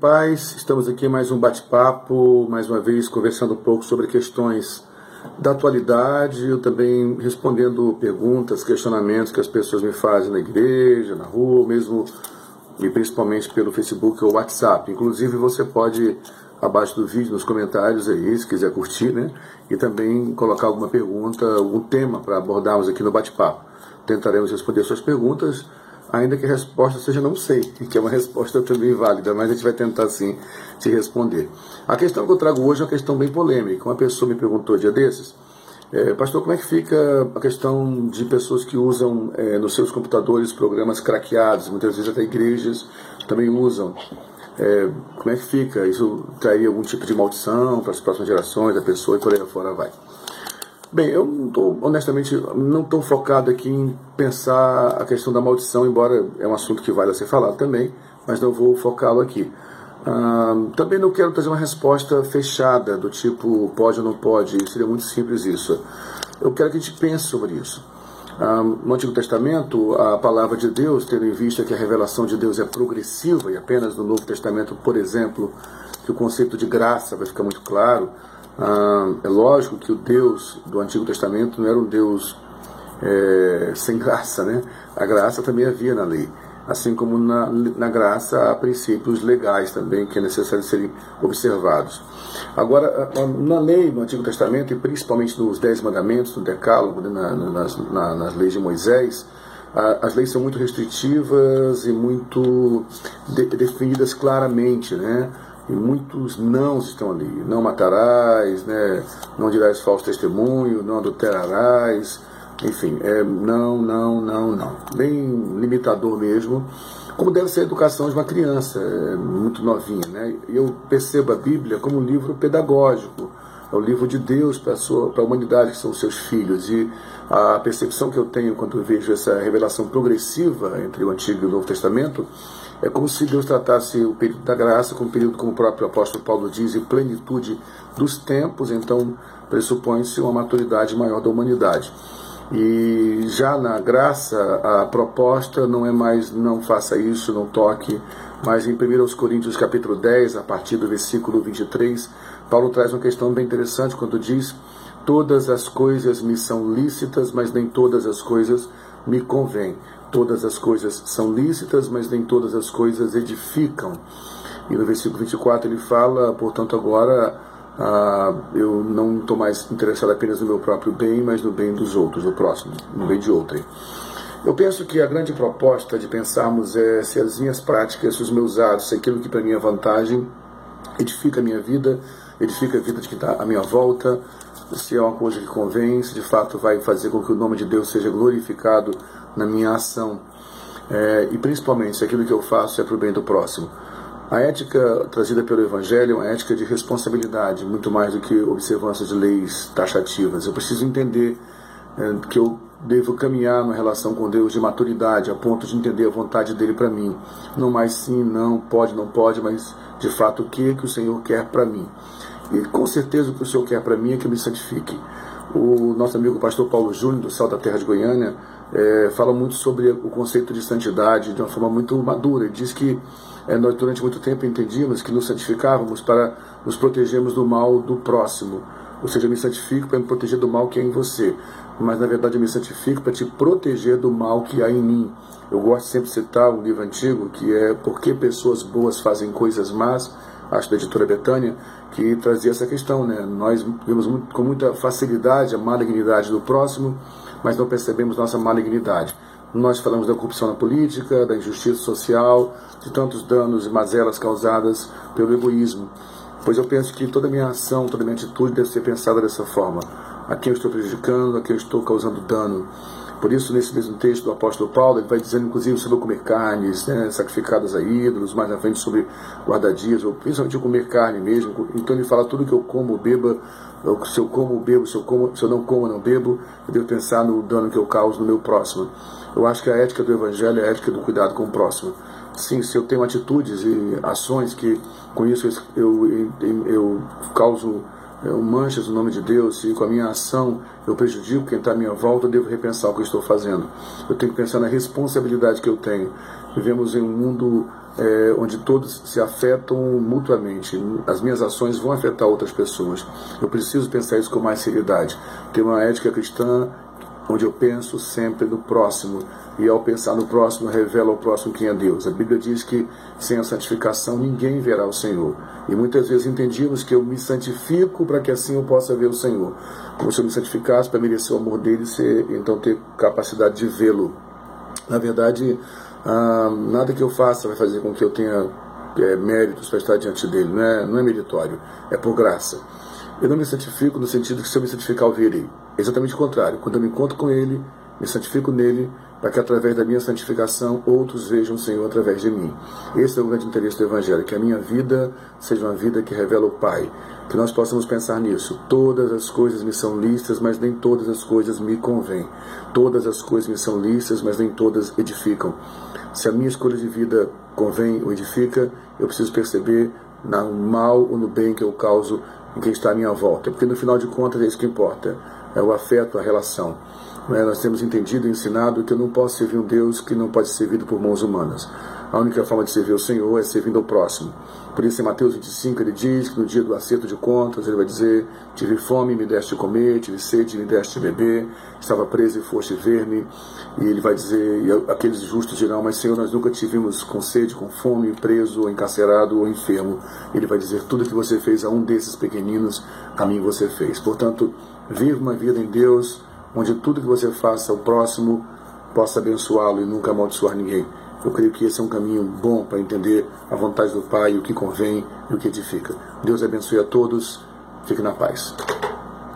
Paz, estamos aqui mais um bate-papo, mais uma vez conversando um pouco sobre questões da atualidade, eu também respondendo perguntas, questionamentos que as pessoas me fazem na igreja, na rua, mesmo e principalmente pelo Facebook ou WhatsApp. Inclusive você pode abaixo do vídeo nos comentários aí, se quiser curtir, né? E também colocar alguma pergunta, algum tema para abordarmos aqui no bate-papo. Tentaremos responder suas perguntas ainda que a resposta seja não sei, que é uma resposta também válida, mas a gente vai tentar sim te responder. A questão que eu trago hoje é uma questão bem polêmica. Uma pessoa me perguntou dia desses, é, pastor, como é que fica a questão de pessoas que usam é, nos seus computadores programas craqueados, muitas vezes até igrejas também usam. É, como é que fica? Isso traria algum tipo de maldição para as próximas gerações da pessoa e por aí fora vai. Bem, eu não estou, honestamente, não estou focado aqui em pensar a questão da maldição, embora é um assunto que vale a ser falado também, mas não vou focá-lo aqui. Ah, também não quero trazer uma resposta fechada, do tipo pode ou não pode, seria muito simples isso. Eu quero que a gente pense sobre isso. Ah, no Antigo Testamento, a palavra de Deus, tendo em vista que a revelação de Deus é progressiva, e apenas no Novo Testamento, por exemplo, que o conceito de graça vai ficar muito claro, ah, é lógico que o Deus do Antigo Testamento não era um Deus é, sem graça, né? A graça também havia na lei. Assim como na, na graça há princípios legais também que é necessário serem observados. Agora, na lei, no Antigo Testamento, e principalmente nos Dez Mandamentos, no Decálogo, né, na, nas, na, nas leis de Moisés, as leis são muito restritivas e muito de, definidas claramente, né? E muitos não estão ali. Não matarás, né? não dirás falso testemunho, não adulterarás. Enfim, é não, não, não, não. Bem limitador mesmo. Como deve ser a educação de uma criança, é muito novinha. Né? Eu percebo a Bíblia como um livro pedagógico. É o livro de Deus para a humanidade, que são os seus filhos. E a percepção que eu tenho quando vejo essa revelação progressiva entre o Antigo e o Novo Testamento é como se Deus tratasse o período da graça como período, como o próprio apóstolo Paulo diz, de plenitude dos tempos, então pressupõe-se uma maturidade maior da humanidade. E já na graça, a proposta não é mais não faça isso, não toque, mas em 1 Coríntios capítulo 10, a partir do versículo 23, Paulo traz uma questão bem interessante quando diz: Todas as coisas me são lícitas, mas nem todas as coisas me convêm todas as coisas são lícitas, mas nem todas as coisas edificam. E no versículo 24 ele fala, portanto, agora ah, eu não estou mais interessado apenas no meu próprio bem, mas no bem dos outros, do próximo, no bem de outrem. Eu penso que a grande proposta de pensarmos é se as minhas práticas, se os meus atos, se aquilo que para mim é vantagem, edifica a minha vida, edifica a vida de quem está à minha volta, se é uma coisa que convém, se de fato vai fazer com que o nome de Deus seja glorificado na minha ação. É, e principalmente se aquilo que eu faço é para o bem do próximo. A ética trazida pelo Evangelho é uma ética de responsabilidade, muito mais do que observância de leis taxativas. Eu preciso entender é, que eu devo caminhar numa relação com Deus de maturidade, a ponto de entender a vontade dele para mim. Não mais sim, não, pode, não pode, mas de fato o que, que o Senhor quer para mim. E com certeza o que o Senhor quer para mim é que eu me santifique. O nosso amigo pastor Paulo Júnior, do Sal da Terra de Goiânia, é, fala muito sobre o conceito de santidade de uma forma muito madura. Ele diz que é, nós durante muito tempo entendíamos que nos santificávamos para nos protegermos do mal do próximo. Ou seja, eu me santifico para me proteger do mal que é em você. Mas na verdade eu me santifico para te proteger do mal que há em mim. Eu gosto sempre de citar um livro antigo que é Por que Pessoas Boas Fazem Coisas Más, acho da editora Betânia, que trazia essa questão. Né? Nós vemos muito, com muita facilidade a malignidade do próximo mas não percebemos nossa malignidade. Nós falamos da corrupção na política, da injustiça social, de tantos danos e mazelas causadas pelo egoísmo. Pois eu penso que toda minha ação, toda minha atitude deve ser pensada dessa forma. A quem eu estou prejudicando, a quem eu estou causando dano. Por isso, nesse mesmo texto do apóstolo Paulo, ele vai dizendo, inclusive, sobre comer carnes né, sacrificadas a ídolos, mais na frente sobre guardadias, ou principalmente comer carne mesmo. Então, ele fala tudo que eu como, beba, se eu como, bebo, se eu, como, se eu não como, não bebo, eu devo pensar no dano que eu causo no meu próximo. Eu acho que a ética do evangelho é a ética do cuidado com o próximo. Sim, se eu tenho atitudes e ações que com isso eu, eu, eu causo eu manchas o nome de Deus, se com a minha ação eu prejudico quem está à minha volta, eu devo repensar o que eu estou fazendo. Eu tenho que pensar na responsabilidade que eu tenho. Vivemos em um mundo é, onde todos se afetam mutuamente. As minhas ações vão afetar outras pessoas. Eu preciso pensar isso com mais seriedade. Ter uma ética cristã onde eu penso sempre no próximo. E ao pensar no próximo, revela ao próximo quem é Deus. A Bíblia diz que sem a santificação ninguém verá o Senhor. E muitas vezes entendíamos que eu me santifico para que assim eu possa ver o Senhor. Como se eu me santificasse para merecer o amor dele e então ter capacidade de vê-lo. Na verdade, ah, nada que eu faça vai fazer com que eu tenha é, méritos para estar diante dele. Não é, não é meritório, é por graça. Eu não me santifico no sentido que se eu me santificar eu virei. Exatamente o contrário. Quando eu me encontro com ele, me santifico nele, para que através da minha santificação outros vejam o Senhor através de mim. Esse é o grande interesse do Evangelho, que a minha vida seja uma vida que revela o Pai. Que nós possamos pensar nisso. Todas as coisas me são listas, mas nem todas as coisas me convêm. Todas as coisas me são listas, mas nem todas edificam. Se a minha escolha de vida convém ou edifica, eu preciso perceber no mal ou no bem que eu causo em quem está à minha volta. Porque no final de contas é isso que importa: é o afeto, a relação. É? Nós temos entendido e ensinado que eu não posso servir um Deus que não pode ser servido por mãos humanas. A única forma de servir o Senhor é servindo ao próximo. Por isso, em Mateus 25, ele diz que no dia do acerto de contas, ele vai dizer: Tive fome, me deste comer, tive sede, me deste beber, estava preso e foste ver-me. E ele vai dizer: e aqueles justos dirão, mas Senhor, nós nunca te vimos com sede, com fome, preso, ou encarcerado ou enfermo. Ele vai dizer: Tudo que você fez a um desses pequeninos, a mim você fez. Portanto, viva uma vida em Deus, onde tudo que você faça ao próximo possa abençoá-lo e nunca amaldiçoar ninguém. Eu creio que esse é um caminho bom para entender a vontade do Pai, o que convém e o que edifica. Deus abençoe a todos. Fique na paz.